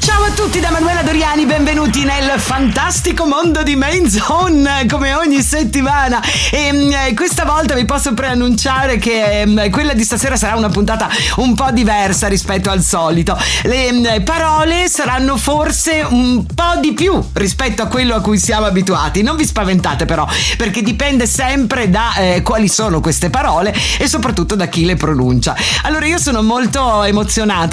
Ciao a tutti da Manuela Doriani, benvenuti nel fantastico mondo di Main Zone come ogni settimana. E mh, questa volta vi posso preannunciare che mh, quella di stasera sarà una puntata un po' diversa rispetto al solito. Le mh, parole saranno forse un po' di più rispetto a quello a cui siamo abituati. Non vi spaventate però, perché dipende sempre da eh, quali sono queste parole e soprattutto da chi le pronuncia. Allora io sono molto emozionata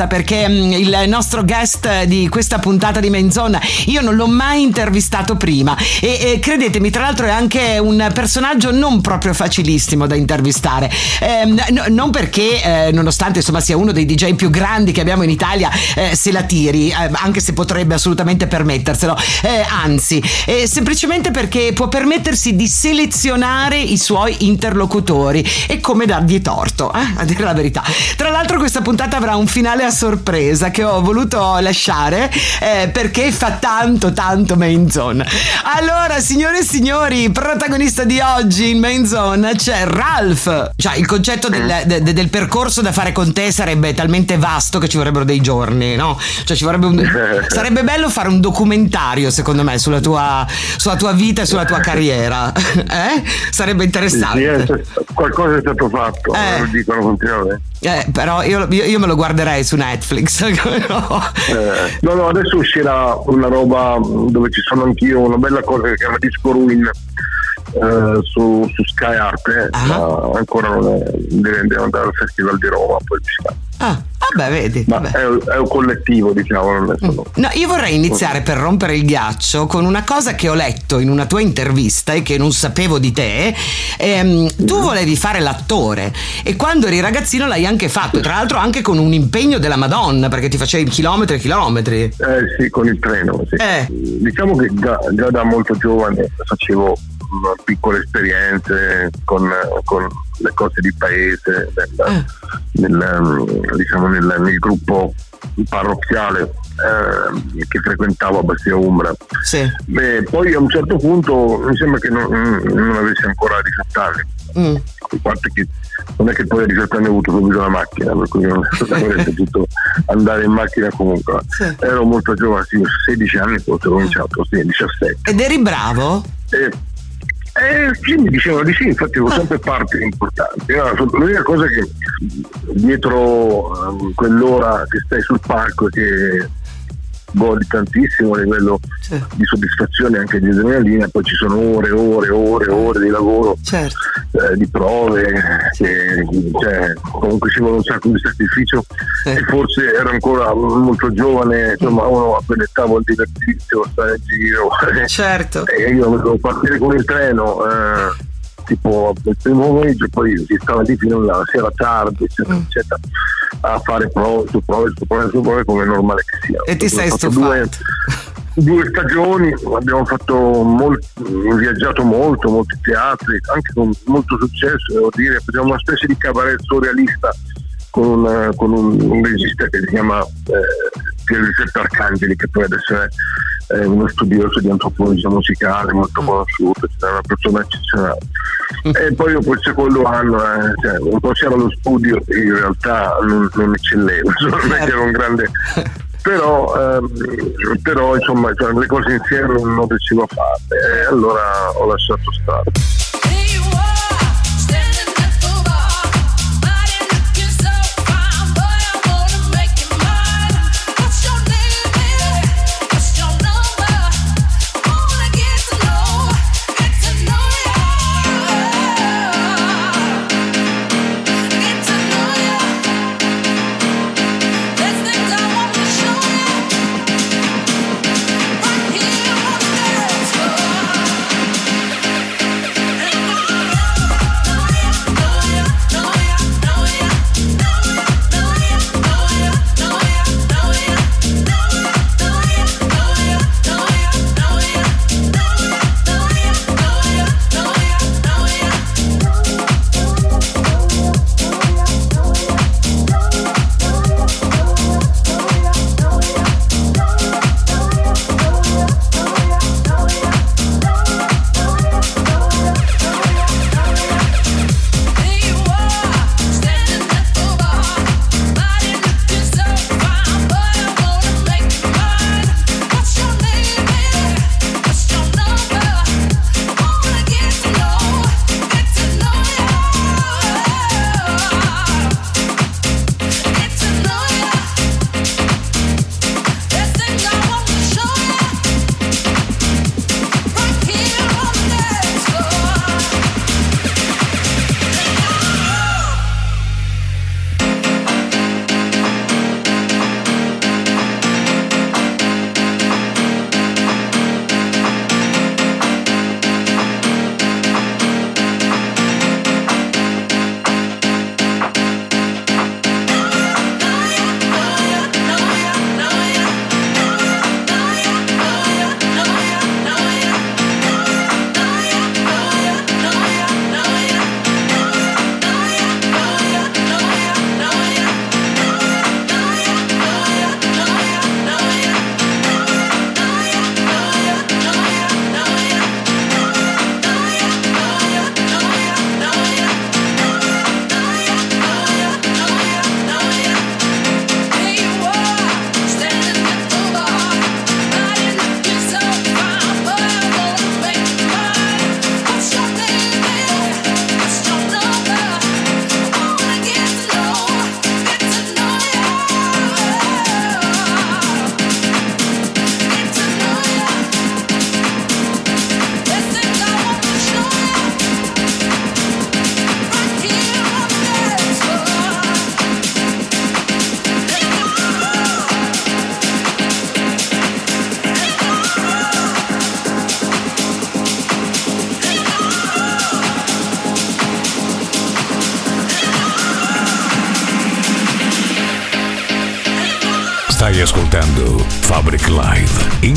perché mh, il nostro guest di questa puntata di Menzon io non l'ho mai intervistato prima. E, e credetemi tra l'altro è anche un personaggio non proprio facilissimo da intervistare. Eh, no, non perché eh, nonostante insomma sia uno dei DJ più grandi che abbiamo in Italia eh, se la tiri eh, anche se potrebbe assolutamente permetterselo. Eh, anzi semplicemente perché può permettersi di selezionare i suoi interlocutori. E come dargli torto eh, a dire la verità. Tra l'altro questa puntata avrà un finale a sorpresa che ho voluto lasciare eh, perché fa tanto tanto main zone. Allora, signore e signori, protagonista di oggi in main zone c'è Ralph. Cioè, il concetto del, de, del, percorso da fare con te sarebbe talmente vasto che ci vorrebbero dei giorni, no? Cioè, ci vorrebbe un, sarebbe bello fare un documentario, secondo me, sulla tua, sulla tua vita e sulla tua carriera. Eh? Sarebbe interessante. Sì, qualcosa è stato fatto, eh. lo dicono continuamente. Eh, però io, io, io, me lo guarderei su Netflix. no? Eh, no, no, adesso uscirà una roba dove ci sono anch'io, una bella cosa che si chiama Disco Ruin. Uh, su, su, Sky Arte ma ancora non è deve andare al Festival di Roma poi uscirà Ah, vabbè, vedi. Vabbè. È, è, un collettivo, diciamo. Non è solo... No, io vorrei iniziare per rompere il ghiaccio con una cosa che ho letto in una tua intervista e che non sapevo di te. Ehm, tu volevi fare l'attore e quando eri ragazzino l'hai anche fatto, tra l'altro anche con un impegno della Madonna, perché ti facevi chilometri e chilometri. Eh sì, con il treno. Sì. Eh. Diciamo che già, già da molto giovane facevo piccole esperienze con, con le cose di paese, nel, Ah. nel, diciamo nel, nel gruppo parrocchiale eh, che frequentavo a Bastia Umbra. Sì. Beh, poi a un certo punto mi sembra che non, non avessi ancora 18 anni. Mm. A parte che non è che poi a 18 anni ho avuto subito una macchina, per cui non avrei potuto andare in macchina comunque. Sì. Ero molto giovane, sì, 16 anni forse ho cominciato, sì, 17. Ed eri bravo? E, eh, sì, mi dicevano di sì, infatti avevo sempre parti importanti. No, l'unica cosa che dietro um, quell'ora che stai sul palco che godi tantissimo a livello Sì. di soddisfazione e anche di adrenalina, poi ci sono ore, ore, ore, ore di lavoro, Certo. eh, di prove, che, cioè, comunque ci vuole un sacco di sacrificio Sì. e forse ero ancora molto giovane, insomma uno a quell'età vuol divertirsi, vuol stare in giro. Certo. E io dovevo partire con il treno, eh, tipo il primo pomeriggio, poi si stava lì fino alla sera tardi, eccetera, Mm. eccetera, a fare prove su prove su prove su prove come è normale che sia. E ti sei stufato. Due, due stagioni, abbiamo fatto molto, viaggiato molto, molti teatri, anche con molto successo, devo dire, facciamo una specie di cabaret surrealista con, un- con un, un regista che si chiama eh, Piero Giuseppe Arcangeli, che poi adesso è, è uno studioso di antropologia musicale molto conosciuto, è una persona eccezionale. E poi dopo il secondo anno, eh, cioè, un po' c'era lo studio in realtà non, non eccellevo, che ero un grande però, ehm, però insomma cioè, le cose insieme non riuscivo a farle e allora ho lasciato stare.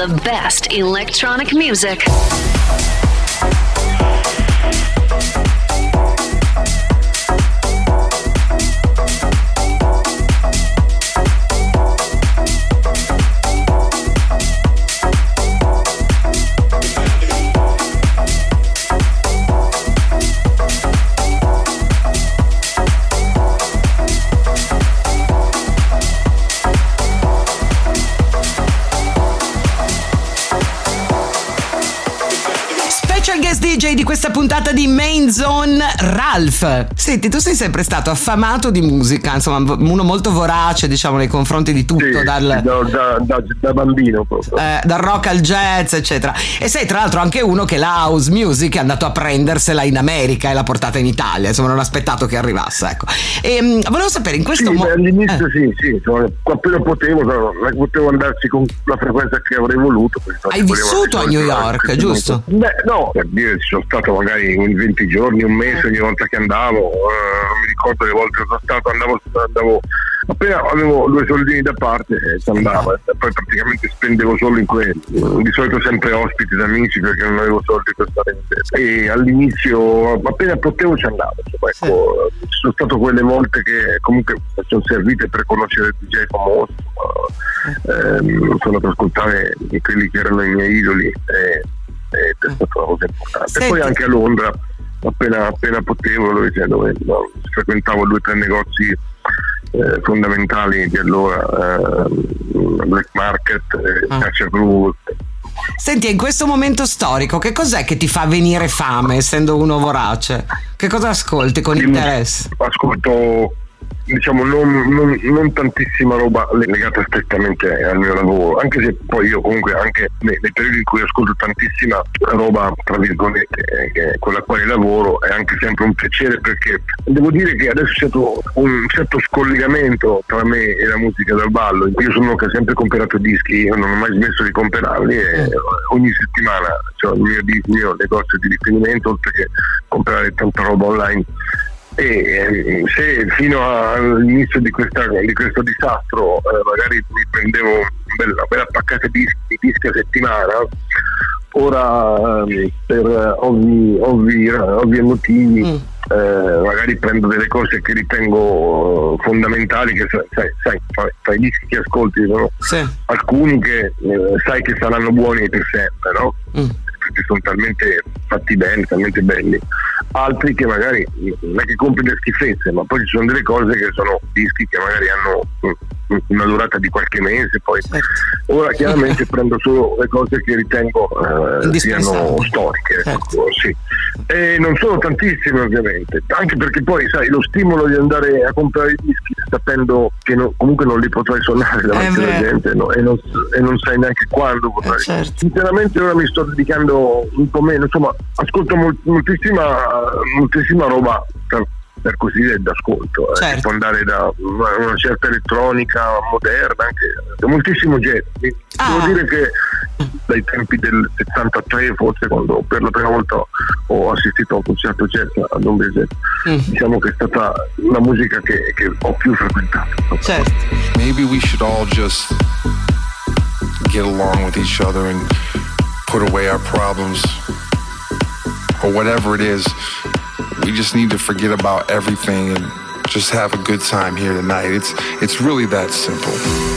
The best electronic music. Questa puntata di Main Zone Ralph. Senti, tu sei sempre stato affamato di musica, insomma, uno molto vorace, diciamo, nei confronti di tutto, sì, dal, da, da, da, da, bambino proprio. Eh, dal rock al jazz, eccetera. E sei tra l'altro anche uno che la house music è andato a prendersela in America e l'ha portata in Italia, insomma, non ha aspettato che arrivasse, ecco. E um, volevo sapere in questo sì, modo. All'inizio eh. sì, sì, insomma, appena potevo, non potevo andarci con la frequenza che avrei voluto. Hai vissuto a New York, giusto? Beh, no, per dire, ci sono stato magari 20 giorni, un mese ogni volta che andavo, eh, non mi ricordo le volte che sono stato, andavo, andavo appena avevo due soldini da parte e ci andavo, e poi praticamente spendevo solo in quelli, di solito sempre ospiti da amici perché non avevo soldi per stare in testa. E all'inizio appena potevo ci andavo, insomma, ecco, ci sono state quelle volte che comunque sono servite per conoscere DJ famosi, ehm, sono per ascoltare quelli che erano i miei idoli. E, è stata una cosa importante. Senti. Poi anche a Londra, appena, appena potevo, dove, dove no, frequentavo due o tre negozi eh, fondamentali di allora, eh, Black Market, eh, ah. Caccia. Senti, in questo momento storico, che cos'è che ti fa venire fame, essendo uno vorace? Che cosa ascolti con interesse? Ascolto diciamo non, non, non, tantissima roba legata strettamente al mio lavoro, anche se poi io comunque anche nei, nei periodi in cui ascolto tantissima roba, tra virgolette, eh, con la quale lavoro è anche sempre un piacere perché devo dire che adesso c'è un certo scollegamento tra me e la musica dal ballo. Io sono uno che ha sempre comprato dischi, io non ho mai smesso di comprarli e ogni settimana ho il mio, il mio negozio di riferimento oltre che comprare tanta roba online e eh, se fino all'inizio di, questa, di questo disastro eh, magari mi prendevo una bella paccata di dischi, dischi a settimana, ora eh, per ovvi, ovvi, ovvi motivi mm. eh, magari prendo delle cose che ritengo fondamentali, che sai, sai tra, i dischi che ascolti sono sì. alcuni che eh, sai che saranno buoni per sempre, no? Mm perché sono talmente fatti bene, talmente belli, altri che magari non è che compri le schifezze, ma poi ci sono delle cose che sono dischi che magari hanno una durata di qualche mese, poi Certo. ora chiaramente prendo solo le cose che ritengo eh, siano storiche, ecco, Certo. sì. E non sono tantissime ovviamente, anche perché poi sai lo stimolo di andare a comprare i dischi sapendo che no- comunque non li potrai suonare davanti alla vero. gente no? e, non, e non sai neanche quando potrai. Eh, certo. Sinceramente ora mi sto dedicando un po' meno, insomma ascolto mol- moltissima, moltissima roba per, per così dire d'ascolto, eh, Certo. può andare da una, certa elettronica moderna, anche da moltissimo genere. Ah. Devo dire che dai tempi del 73 forse quando per la prima volta ho assistito a un concerto jazz a Dombese Mm. diciamo che è stata la musica che, che ho più frequentato Certo. Maybe we should all just get along with each other and put away our problems or whatever it is. We just need to forget about everything and just have a good time here tonight. It's it's really that simple.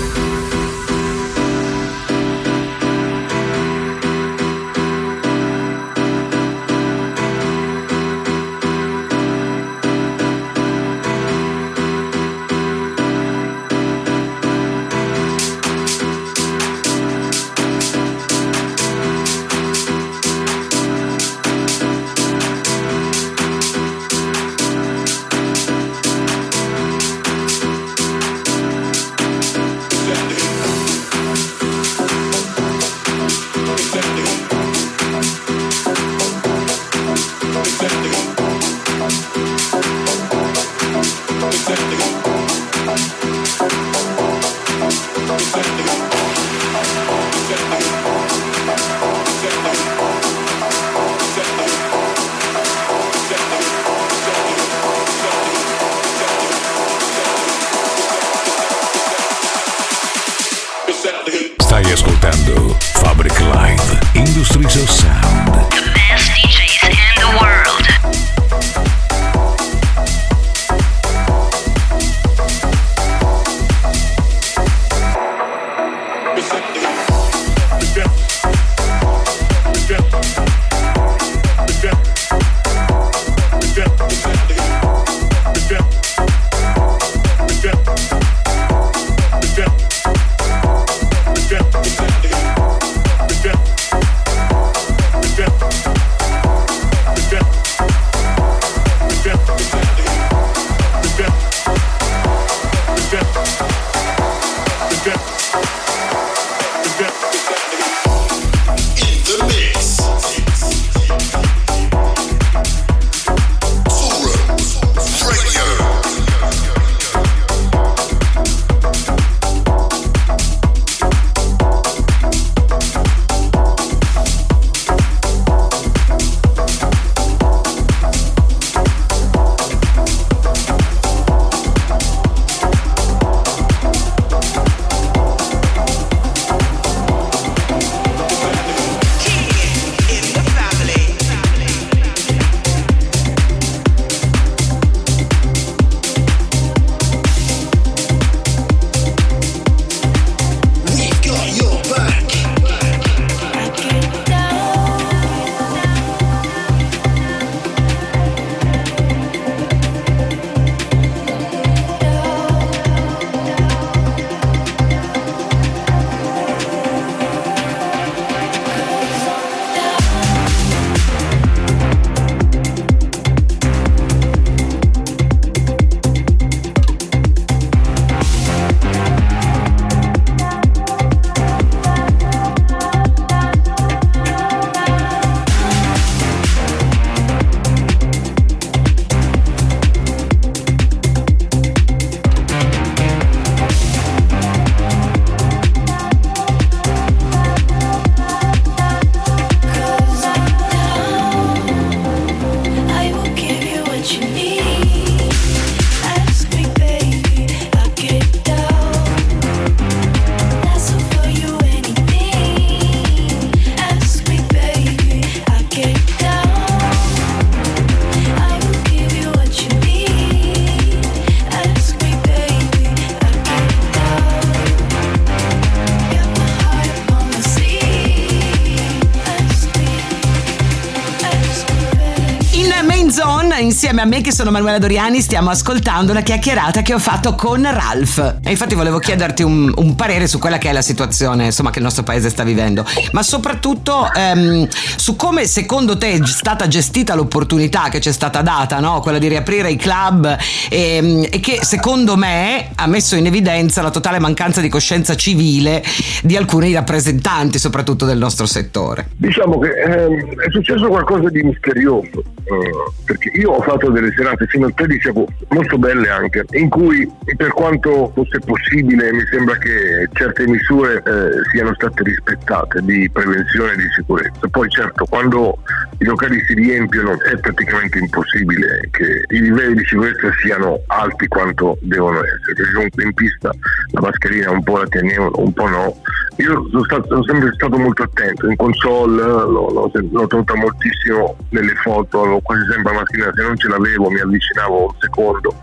Zone insieme a me che sono Manuela Doriani stiamo ascoltando la chiacchierata che ho fatto con Ralph. E infatti volevo chiederti un, un parere su quella che è la situazione insomma, che il nostro paese sta vivendo, ma soprattutto ehm, su come secondo te è stata gestita l'opportunità che c'è stata data, no? quella di riaprire i club e, ehm, e che secondo me ha messo in evidenza la totale mancanza di coscienza civile di alcuni rappresentanti soprattutto del nostro settore. Diciamo che ehm, è successo qualcosa di misterioso, eh, perché io ho fatto delle serate fino al 13 agosto, molto belle anche, in cui per quanto fosse possibile mi sembra che certe misure eh, siano state rispettate di prevenzione e di sicurezza. Poi certo, quando i locali si riempiono è praticamente impossibile che i livelli di sicurezza siano alti quanto devono essere, perché comunque in pista la mascherina un po' la tenevano, un po' no. Io sono, stato, sono sempre stato molto attento, in console l'ho, l'ho, l'ho tenuta moltissimo nelle foto, l'ho quasi sempre la mascherina, se non ce l'avevo mi avvicinavo un secondo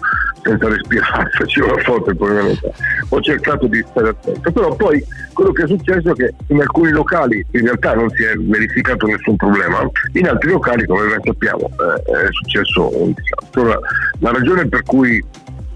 senza respirare, facevo la foto e poi ho cercato di stare attento, però poi quello che è successo è che in alcuni locali in realtà non si è verificato nessun problema, in altri locali come ben sappiamo eh, è successo un disastro. La ragione per cui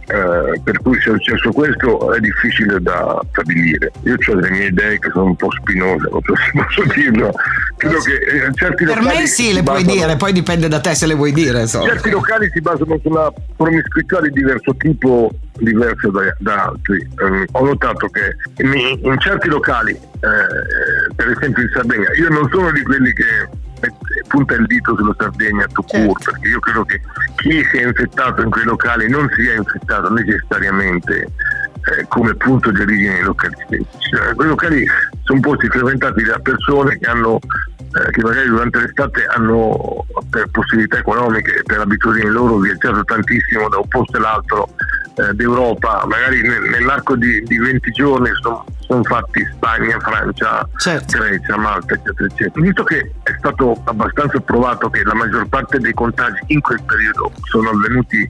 eh, per cui sia successo questo è difficile da stabilire. Io ho delle mie idee che sono un po' spinose, non so se posso dirlo. Credo che eh, certi per locali me sì, le puoi dire, poi dipende da te se le vuoi dire. Insomma. Certi locali si basano sulla promiscuità di diverso tipo, diverso da, da altri. Eh, ho notato che in, in certi locali, eh, per esempio in Sardegna, io non sono di quelli che punta il dito sulla Sardegna to certo. perché io credo che chi si è infettato in quei locali non si è infettato necessariamente eh, come punto di origine dei locali stessi. Cioè, quei locali sono posti frequentati da persone che hanno eh, che magari durante l'estate hanno per possibilità economiche e per abitudini loro viaggiato tantissimo da un posto all'altro eh, d'Europa, magari nell'arco di, di 20 giorni sono, sono fatti Spagna, Francia, certo. Grecia, Malta, eccetera, eccetera. Visto che è stato abbastanza provato che la maggior parte dei contagi in quel periodo sono avvenuti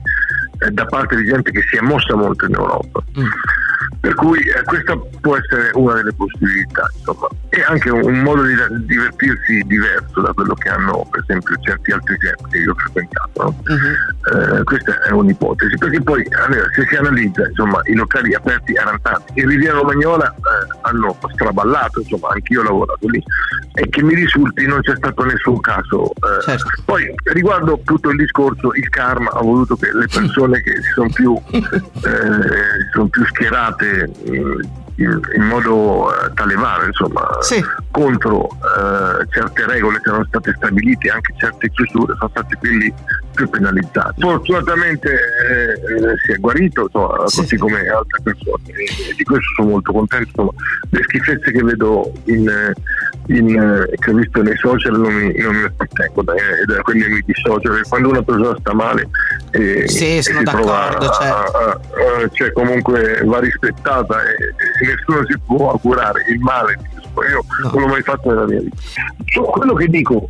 da parte di gente che si è mossa molto in Europa. Mm. Per cui eh, questa può essere una delle possibilità, insomma. E anche un, un, modo di divertirsi diverso da quello che hanno, per esempio, certi altri esempi che io ho frequentato. No? Uh-huh. Eh, questa è un'ipotesi, perché poi allora, se si analizza, insomma, i locali aperti erano tanti. In Riviera Romagnola eh, hanno straballato, insomma, anch'io ho lavorato lì, e che mi risulti non c'è stato nessun caso. Eh. Certo. Poi riguardo tutto il discorso, il karma ha voluto che le persone che si sono più, eh, sono più schierate in, in modo uh, talevare insomma, sì. contro uh, certe regole che erano state stabilite, anche certe chiusure sono stati quelli più penalizzati. Fortunatamente eh, si è guarito, insomma, sì. così come altre persone, e di questo sono molto contento. Insomma, le schifezze che vedo in, in, che ho visto nei social non mi, non mi appartengo da, da quelli mi dissocio, quando una persona sta male e, sì, e si trova certo. a, a, a, cioè comunque va rispettata e, e, nessuno si può augurare il male io no. non l'ho mai fatto nella mia vita so, quello che dico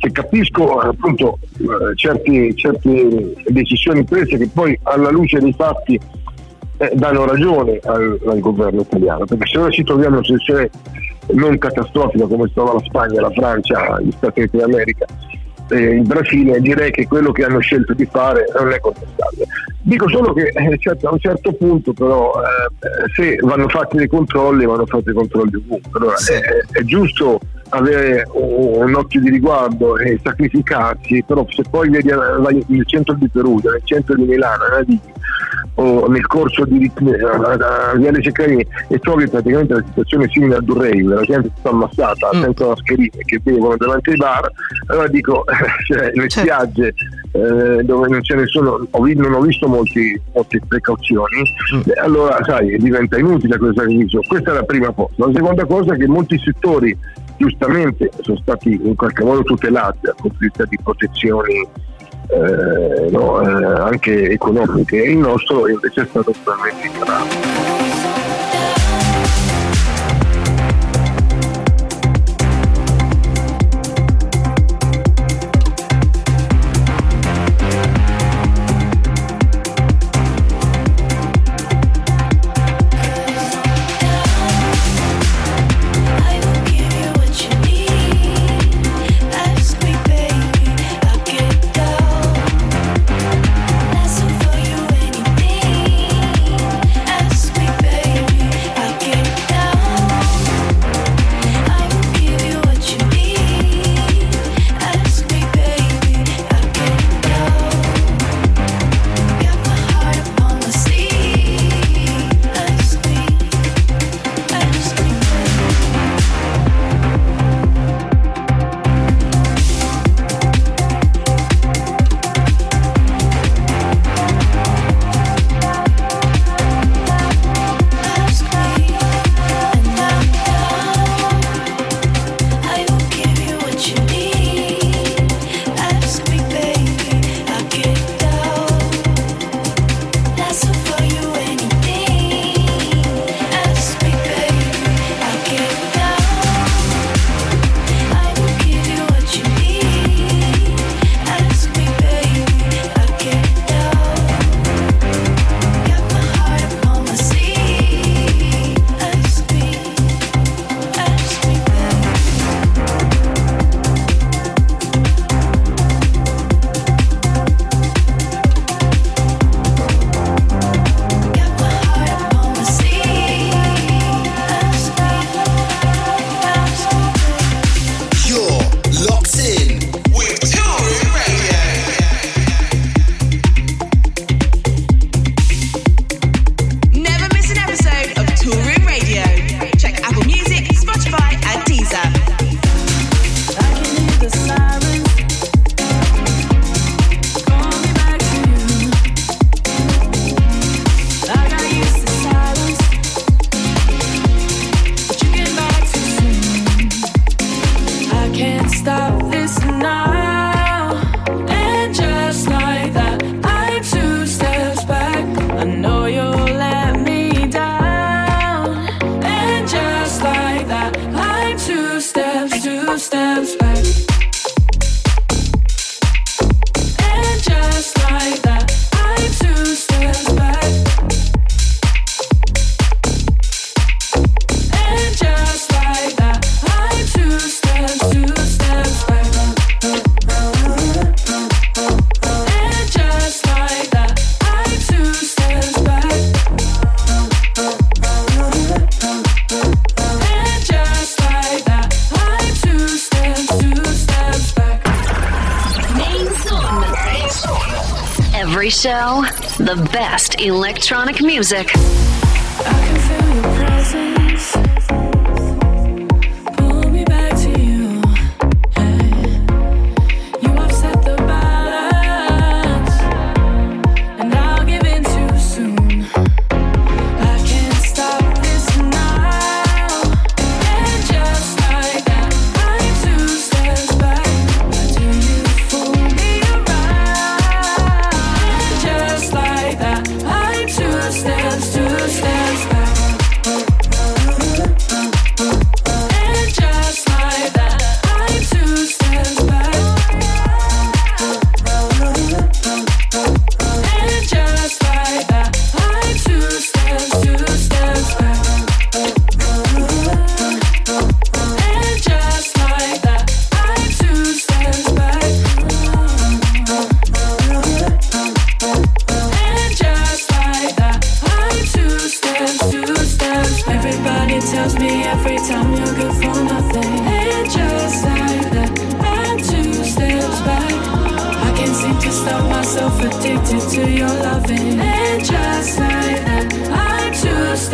che capisco appunto eh, certe, certe decisioni prese che poi alla luce dei fatti eh, danno ragione al, al, governo italiano perché se ora ci troviamo in una situazione non catastrofica come stava la Spagna, la Francia, gli Stati Uniti d'America eh, il Brasile, direi che quello che hanno scelto di fare non è contestabile. Dico solo che eh, certo, a un certo punto però eh, se vanno fatti dei controlli, vanno fatti dei controlli ovunque. Allora, sì. è, è, giusto avere un, occhio di riguardo e sacrificarsi, però se poi vedi nel centro di Perugia, nel centro di Milano, o nel corso di Viale Ceccarini e trovi praticamente una situazione simile a Durrey, dove la gente sta ammassata mm. senza mascherine che bevono davanti ai bar, allora dico, cioè, le certo. spiagge eh, dove non ce ne sono, ho, non ho visto molti, molte precauzioni, mm. eh, allora sai, diventa inutile questo sacrificio. Questa è la prima cosa. La seconda cosa è che molti settori giustamente sono stati in qualche modo tutelati dal punto di vista di protezioni eh, no, eh, anche economiche. Il nostro invece è stato totalmente ignorato. The best electronic music.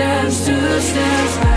steps, two steps.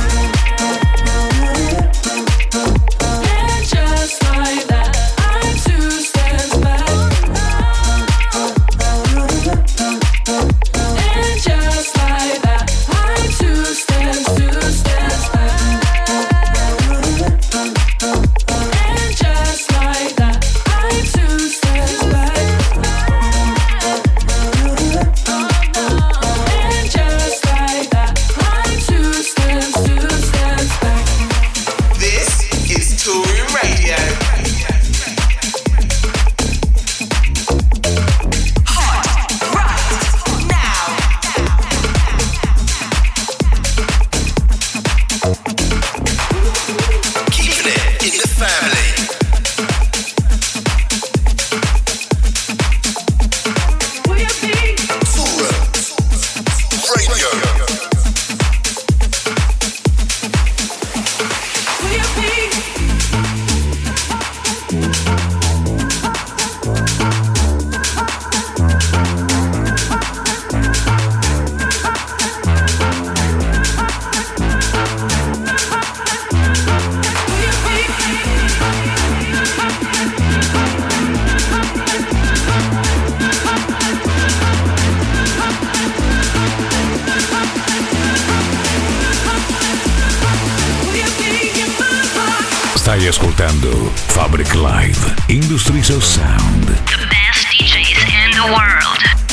Stai ascoltando Fabric Live, Industries of Sound. The best DJs in the world.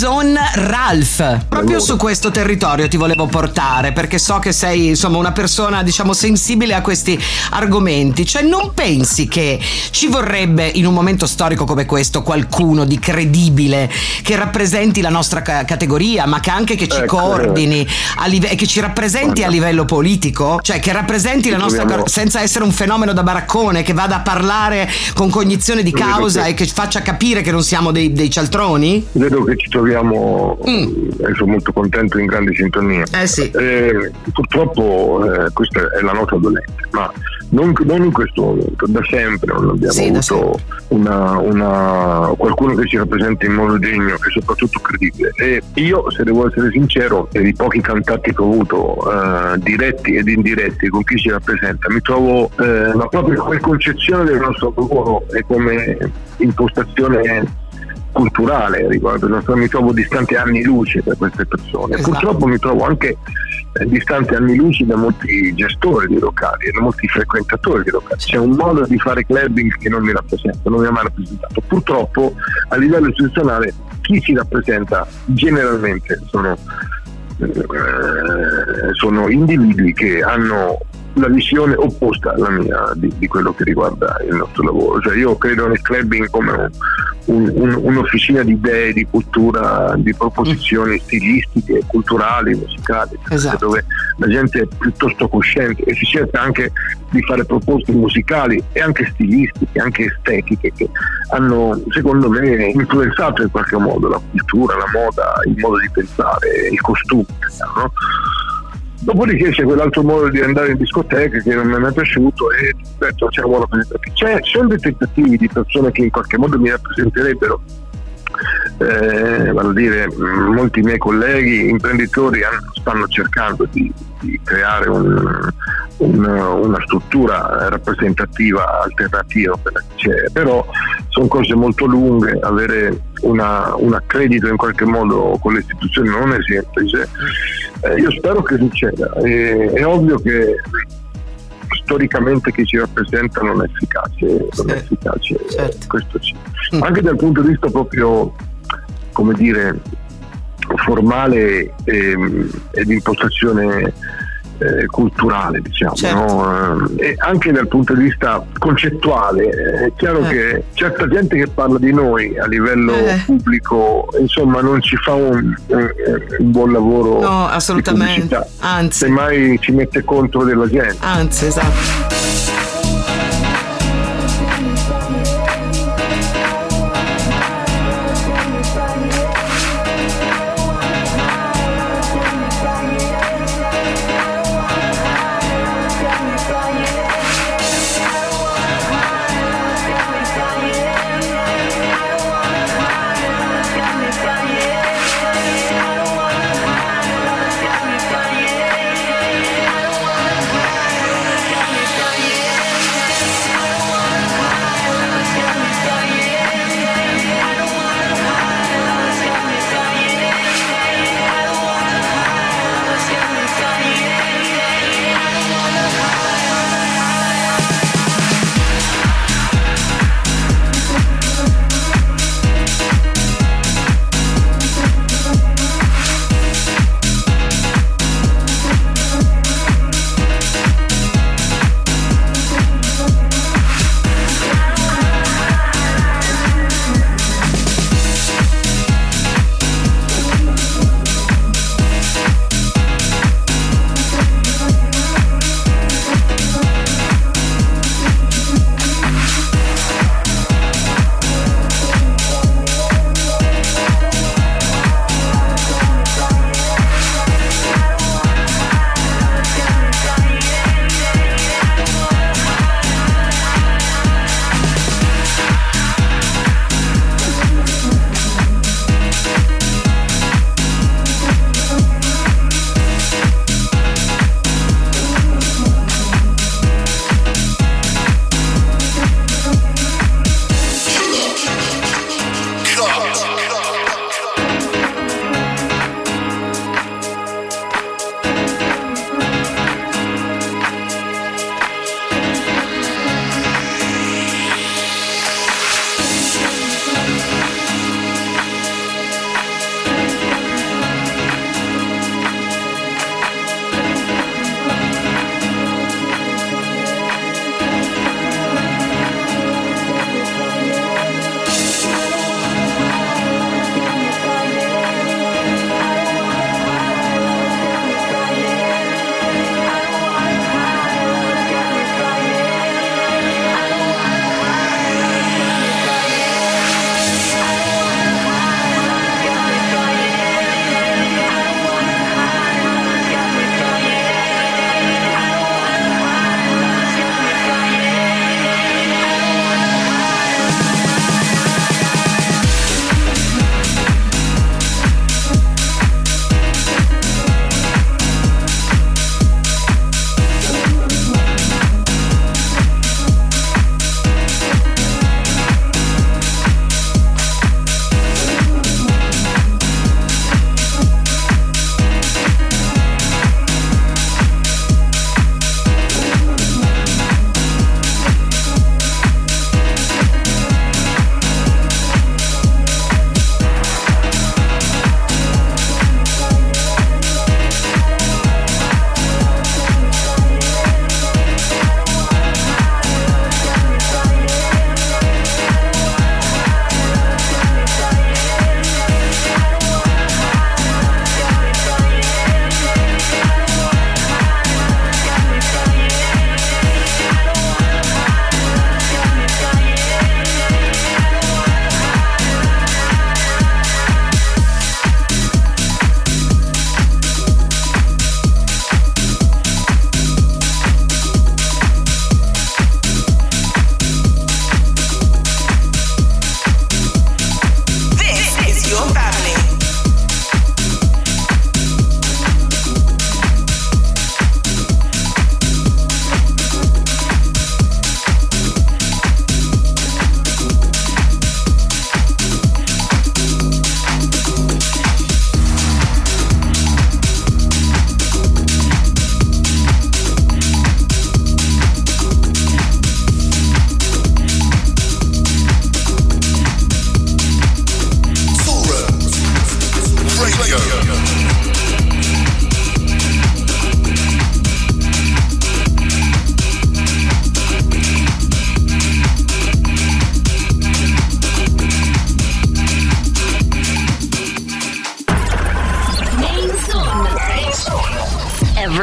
Zone, Ralph. Proprio su questo territorio ti volevo portare perché so che sei insomma una persona diciamo sensibile a questi argomenti. Cioè non pensi che ci vorrebbe in un momento storico come questo qualcuno di credibile che rappresenti la nostra ca- categoria ma che anche che ci Ecco. coordini a live- e che ci rappresenti a livello politico? Cioè che rappresenti la Ci nostra troviamo- senza essere un fenomeno da baraccone che vada a parlare con cognizione di causa che- e che faccia capire che non siamo dei, dei cialtroni? Vedo che ci troviamo Mm. sono molto contento in grande sintonia. Eh sì. Eh, purtroppo eh, questa è la nota dolente, ma non, non in questo momento, da sempre non abbiamo Sì, avuto una, una- qualcuno che ci rappresenta in modo degno e soprattutto credibile. E io, se devo essere sincero, per i pochi contatti che ho avuto, eh, diretti ed indiretti, con chi ci rappresenta, mi trovo eh, ma proprio come concezione del nostro lavoro e come impostazione culturale riguardo il nostro- mi trovo distante anni luce da queste persone. Esatto. purtroppo mi trovo anche eh, distante anni luce da molti gestori di locali e da molti frequentatori di locali. C'è un modo di fare clubbing che non mi rappresenta non mi ha mai rappresentato. Purtroppo a livello istituzionale chi ci rappresenta generalmente sono eh, sono individui che hanno la visione opposta alla mia di, di quello che riguarda il nostro lavoro. Cioè io credo nel clubbing come un- un- un- un'officina di idee, di cultura, di proposizioni stilistiche, culturali, musicali, Esatto. dove la gente è piuttosto cosciente e si cerca anche di fare proposte musicali e anche stilistiche, anche estetiche che hanno secondo me influenzato in qualche modo la cultura, la moda, il modo di pensare, il costume. no? Dopodiché c'è quell'altro modo di andare in discoteca che non mi è piaciuto e ripeto, c'è un modo per- c'è, sono dei tentativi di persone che in qualche modo mi rappresenterebbero eh, vale a dire mh, molti miei colleghi imprenditori stanno cercando di, di creare un- un- una struttura rappresentativa alternativa però sono cose molto lunghe, avere una- un accredito in qualche modo con le istituzioni non è semplice. Eh, io spero che succeda, E- è ovvio che storicamente chi ci rappresenta non è efficace, non è Sì, efficace certo. questo sì. Mm. Anche dal punto di vista proprio, come dire, formale ehm, e di impostazione eh, culturale, diciamo, Certo. no? Eh, e anche dal punto di vista concettuale. È chiaro Eh. che certa gente che parla di noi a livello Eh. pubblico, insomma, non ci fa un, un- un buon lavoro. No, assolutamente. Anzi. Semmai ci mette contro della gente. Anzi, esatto.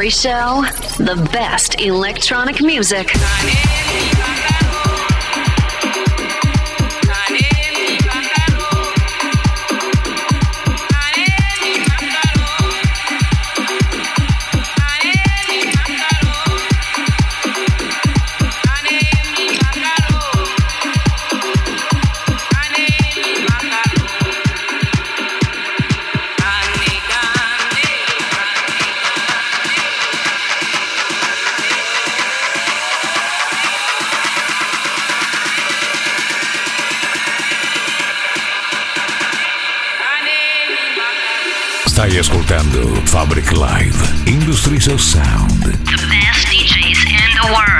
Show, the best electronic music. Fabric Live Industries of Sound. The best DJs in the world.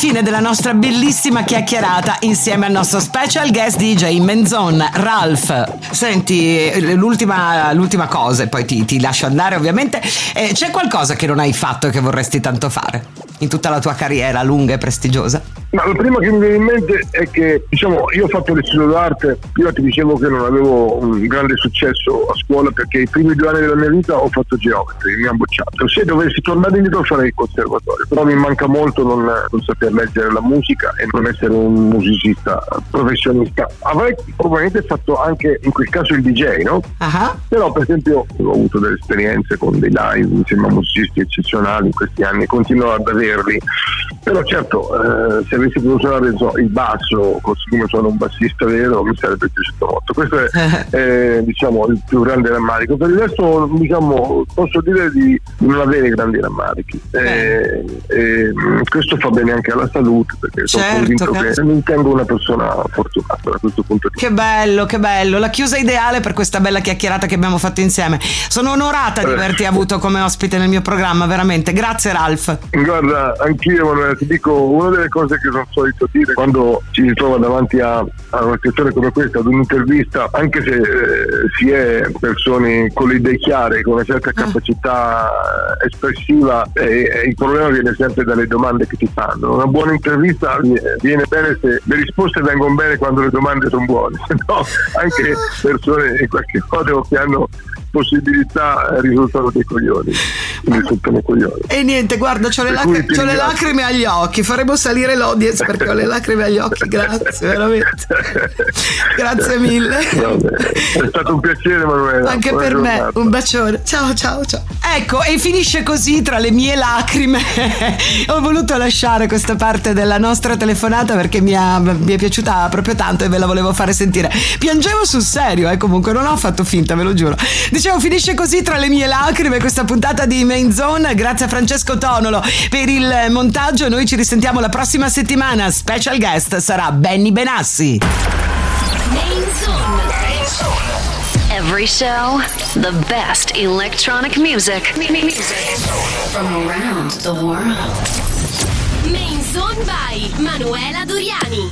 Fine della nostra bellissima chiacchierata insieme al nostro special guest DJ Menzon, Ralph. Senti, l'ultima, l'ultima cosa, e poi ti, ti lascio andare ovviamente. Eh, c'è qualcosa che non hai fatto e che vorresti tanto fare in tutta la tua carriera lunga e prestigiosa? Ma la prima che mi viene in mente è che, diciamo, io ho fatto l'istituto d'arte, prima ti dicevo che non avevo un grande successo a scuola perché i primi due anni della mia vita ho fatto geometria, mi hanno bocciato. Se dovessi tornare indietro farei il conservatorio, però mi manca molto non, non saper leggere la musica e non essere un musicista professionista. Avrei probabilmente fatto anche in quel caso il DJ, no? Ah, Però per esempio ho avuto delle esperienze con dei live insieme a musicisti eccezionali in questi anni, continuo ad averli. Però certo, eh, se avessi potuto suonare so, il basso, così come sono un bassista vero, mi sarebbe piaciuto molto. Questo è eh, diciamo, il più grande rammarico. Per il resto diciamo, posso dire di non avere grandi rammarichi. Eh, eh, questo fa bene anche alla salute perché sono Certo, convinto cazzo. che mi ritengo una persona fortunata da questo punto di vista. Che bello, che bello. La chiusa ideale per questa bella chiacchierata che abbiamo fatto insieme. Sono onorata di Eh. averti avuto come ospite nel mio programma, veramente. Grazie Ralph. Guarda, anch'io Emanuele, ti dico una delle cose che sono solito dire quando ci si trova davanti a, a una situazione come questa, ad un'intervista, anche se eh, si è persone con le idee chiare, con una certa capacità eh, espressiva, eh, eh, il problema viene sempre dalle domande che ti fanno. Una buona intervista vi- viene bene se le risposte vengono bene quando le domande sono buone, no anche persone in qualche modo che hanno possibilità eh, risultano dei coglioni, risultano coglioni. E niente, guarda, ho le, lac- le lacrime agli occhi. Faremo salire l'audience perché ho le lacrime agli occhi. Grazie, veramente. Grazie mille. Vabbè, È stato un piacere Emanuele. Anche Buona per me, un bacione. Ciao, ciao, ciao. Ecco, e finisce così tra le mie lacrime. Ho voluto lasciare questa parte della nostra telefonata perché mi, ha- mi è piaciuta proprio tanto e ve la volevo fare sentire. Piangevo sul serio, eh, comunque, non ho fatto finta, ve lo giuro. Dicevo, finisce così tra le mie lacrime questa puntata di Main Zone. Grazie a Francesco Tonolo per il montaggio. Noi ci risentiamo la prossima settimana. Special guest sarà Benny Benassi. Main Zone. Every show, the best electronic music. Music from around the world. Main Zone by Manuela Doriani.